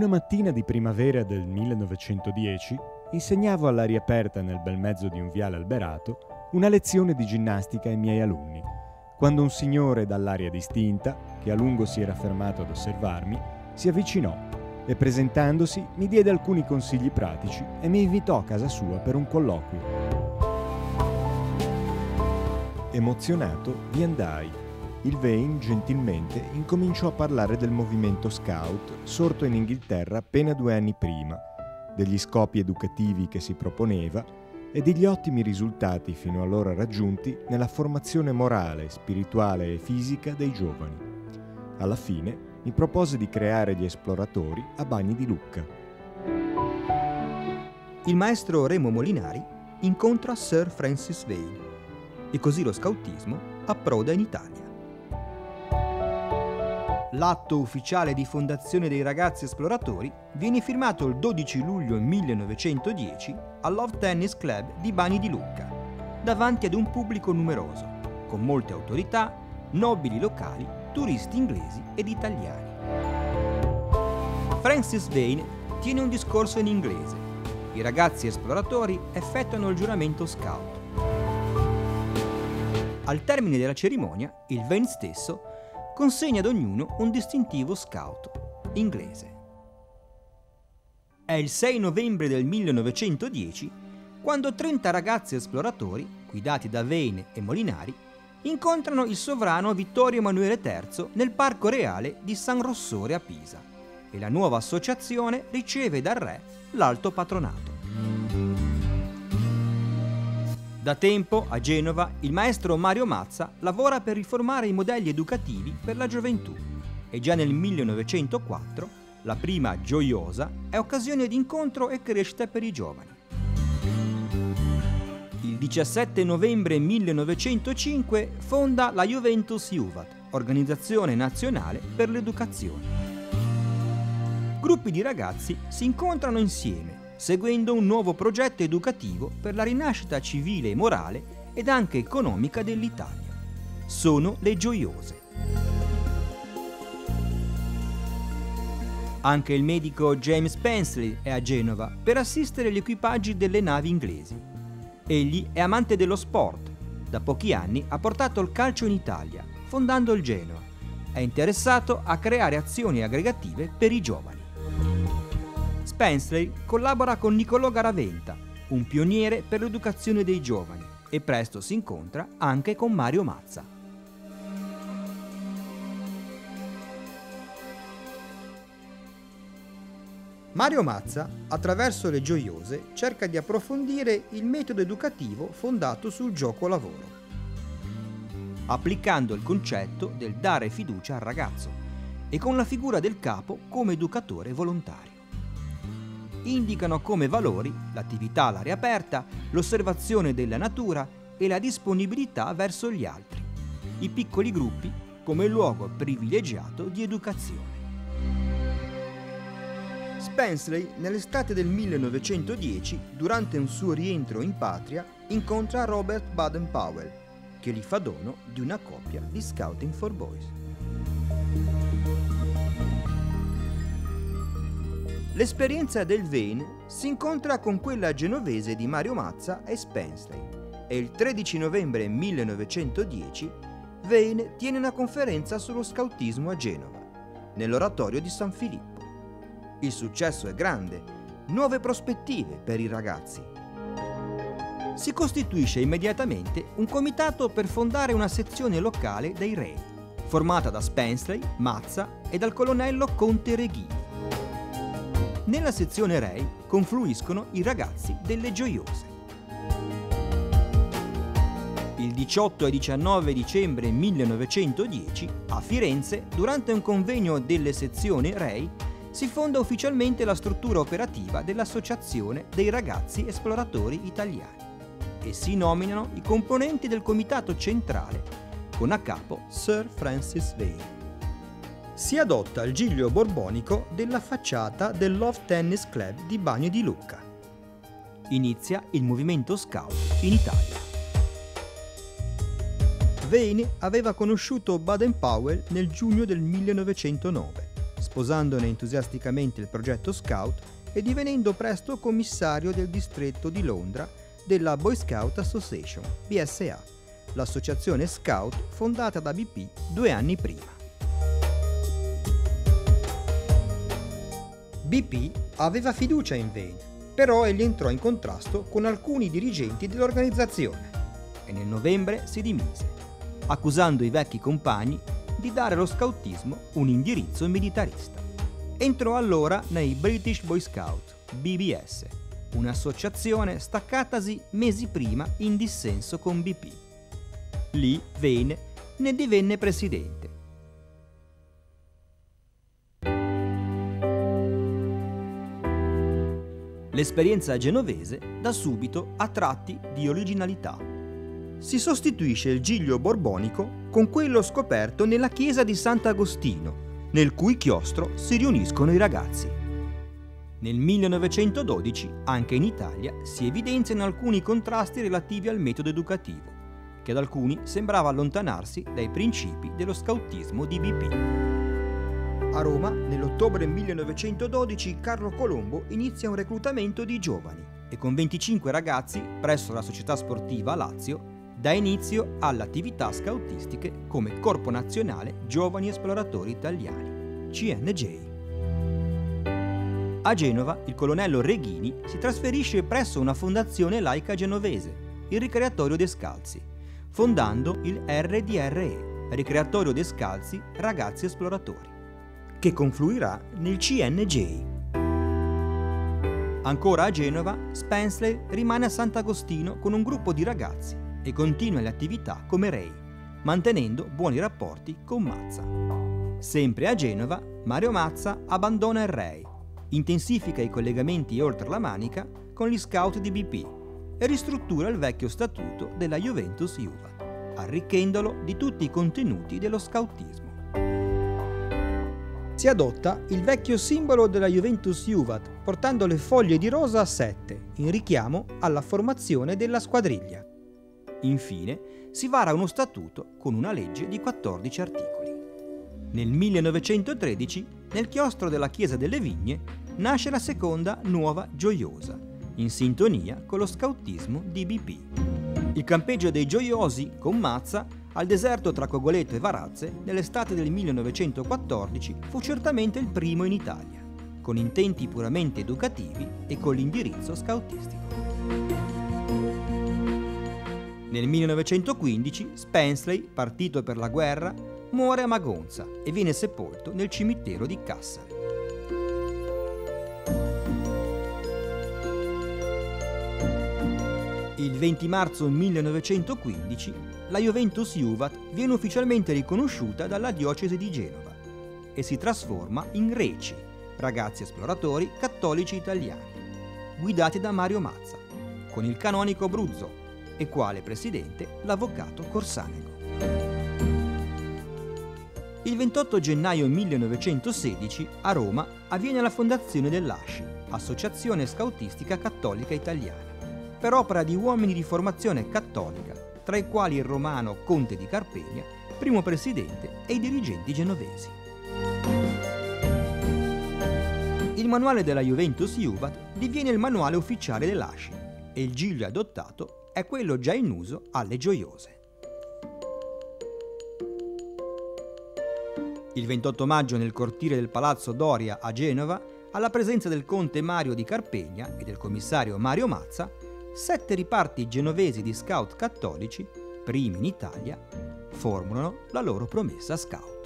Una mattina di primavera del 1910 insegnavo all'aria aperta nel bel mezzo di un viale alberato una lezione di ginnastica ai miei alunni, quando un signore dall'aria distinta, che a lungo si era fermato ad osservarmi, si avvicinò e presentandosi mi diede alcuni consigli pratici e mi invitò a casa sua per un colloquio. Emozionato vi andai il Vane gentilmente incominciò a parlare del movimento scout sorto in Inghilterra appena due anni prima, degli scopi educativi che si proponeva e degli ottimi risultati fino allora raggiunti nella formazione morale, spirituale e fisica dei giovani. Alla fine mi propose di creare gli esploratori a Bagni di Lucca. Il maestro Remo Molinari incontra Sir Francis Vane e così lo scautismo approda in Italia. L'atto ufficiale di fondazione dei ragazzi esploratori viene firmato il 12 luglio 1910 al Love Tennis Club di Bani di Lucca, davanti ad un pubblico numeroso, con molte autorità, nobili locali, turisti inglesi ed italiani. Francis Vane tiene un discorso in inglese. I ragazzi esploratori effettuano il giuramento scout. Al termine della cerimonia, il Vane stesso consegna ad ognuno un distintivo scout inglese. È il 6 novembre del 1910 quando 30 ragazzi esploratori, guidati da Vane e Molinari, incontrano il sovrano Vittorio Emanuele III nel Parco Reale di San Rossore a Pisa e la nuova associazione riceve dal re l'alto patronato. Da tempo, a Genova, il maestro Mario Mazza lavora per riformare i modelli educativi per la gioventù e già nel 1904 la prima Gioiosa è occasione di incontro e crescita per i giovani. Il 17 novembre 1905 fonda la Juventus Juvat, organizzazione nazionale per l'educazione. Gruppi di ragazzi si incontrano insieme seguendo un nuovo progetto educativo per la rinascita civile e morale ed anche economica dell'Italia. Sono le gioiose. Anche il medico James Pensley è a Genova per assistere gli equipaggi delle navi inglesi. Egli è amante dello sport. Da pochi anni ha portato il calcio in Italia, fondando il Genoa. È interessato a creare azioni aggregative per i giovani. Spensley collabora con Niccolò Garaventa, un pioniere per l'educazione dei giovani, e presto si incontra anche con Mario Mazza. Mario Mazza, attraverso le gioiose, cerca di approfondire il metodo educativo fondato sul gioco-lavoro, applicando il concetto del dare fiducia al ragazzo e con la figura del capo come educatore volontario indicano come valori l'attività all'aria aperta, l'osservazione della natura e la disponibilità verso gli altri, i piccoli gruppi come luogo privilegiato di educazione. Spensley, nell'estate del 1910, durante un suo rientro in patria, incontra Robert Baden-Powell, che gli fa dono di una coppia di Scouting for Boys. L'esperienza del Vane si incontra con quella genovese di Mario Mazza e Spensley e il 13 novembre 1910 Vane tiene una conferenza sullo scautismo a Genova, nell'oratorio di San Filippo. Il successo è grande, nuove prospettive per i ragazzi. Si costituisce immediatamente un comitato per fondare una sezione locale dei Re, formata da Spensley, Mazza e dal colonnello Conte Reghini. Nella sezione Rei confluiscono i ragazzi delle Gioiose. Il 18 e 19 dicembre 1910, a Firenze, durante un convegno delle sezioni Rei, si fonda ufficialmente la struttura operativa dell'Associazione dei ragazzi esploratori italiani e si nominano i componenti del comitato centrale, con a capo Sir Francis Vane si adotta il giglio borbonico della facciata del Love Tennis Club di Bagno di Lucca. Inizia il movimento scout in Italia. Vane aveva conosciuto Baden-Powell nel giugno del 1909. sposandone entusiasticamente il progetto Scout e divenendo presto commissario del distretto di Londra della Boy Scout Association, BSA, l'associazione scout fondata da BP due anni prima. BP aveva fiducia in Vane, però egli entrò in contrasto con alcuni dirigenti dell'organizzazione e nel novembre si dimise, accusando i vecchi compagni di dare allo scoutismo un indirizzo militarista. Entrò allora nei British Boy Scout, BBS, un'associazione staccatasi mesi prima in dissenso con BP. Lì Vane ne divenne presidente L'esperienza genovese da subito ha tratti di originalità. Si sostituisce il giglio borbonico con quello scoperto nella chiesa di Sant'Agostino, nel cui chiostro si riuniscono i ragazzi. Nel 1912 anche in Italia si evidenziano alcuni contrasti relativi al metodo educativo, che ad alcuni sembrava allontanarsi dai principi dello scautismo di BP. A Roma, nell'ottobre 1912, Carlo Colombo inizia un reclutamento di giovani e con 25 ragazzi, presso la società sportiva Lazio, dà inizio alle attività scoutistiche come Corpo Nazionale Giovani Esploratori Italiani, CNJ. A Genova, il colonnello Reghini si trasferisce presso una fondazione laica genovese, il Ricreatorio Descalzi, fondando il RDRE, Ricreatorio Descalzi Ragazzi Esploratori che confluirà nel CNJ. Ancora a Genova, Spensley rimane a Sant'Agostino con un gruppo di ragazzi e continua le attività come Ray, mantenendo buoni rapporti con Mazza. Sempre a Genova, Mario Mazza abbandona il Ray, intensifica i collegamenti oltre la Manica con gli scout di BP e ristruttura il vecchio statuto della Juventus Juva, arricchendolo di tutti i contenuti dello scoutismo si adotta il vecchio simbolo della Juventus Juvat, portando le foglie di rosa a sette, in richiamo alla formazione della squadriglia. Infine, si vara uno statuto con una legge di 14 articoli. Nel 1913, nel chiostro della Chiesa delle Vigne, nasce la seconda Nuova Gioiosa, in sintonia con lo scautismo di BP. Il campeggio dei Gioiosi, con Mazza, al deserto tra Cogoleto e Varazze, nell'estate del 1914, fu certamente il primo in Italia, con intenti puramente educativi e con l'indirizzo scoutistico. Nel 1915 Spensley, partito per la guerra, muore a Magonza e viene sepolto nel cimitero di Cassari. Il 20 marzo 1915 la Juventus Juvat viene ufficialmente riconosciuta dalla diocesi di Genova e si trasforma in Reci, ragazzi esploratori cattolici italiani, guidati da Mario Mazza, con il canonico Bruzzo e quale presidente l'avvocato Corsanego. Il 28 gennaio 1916 a Roma avviene la fondazione dell'ASCI, Associazione Scautistica Cattolica Italiana per opera di uomini di formazione cattolica, tra i quali il romano conte di Carpegna, primo presidente, e i dirigenti genovesi. Il manuale della Juventus Juvat diviene il manuale ufficiale dell'ASCI e il giglio adottato è quello già in uso alle gioiose. Il 28 maggio nel cortile del Palazzo Doria a Genova, alla presenza del conte Mario di Carpegna e del commissario Mario Mazza, sette riparti genovesi di scout cattolici, primi in Italia, formulano la loro promessa scout.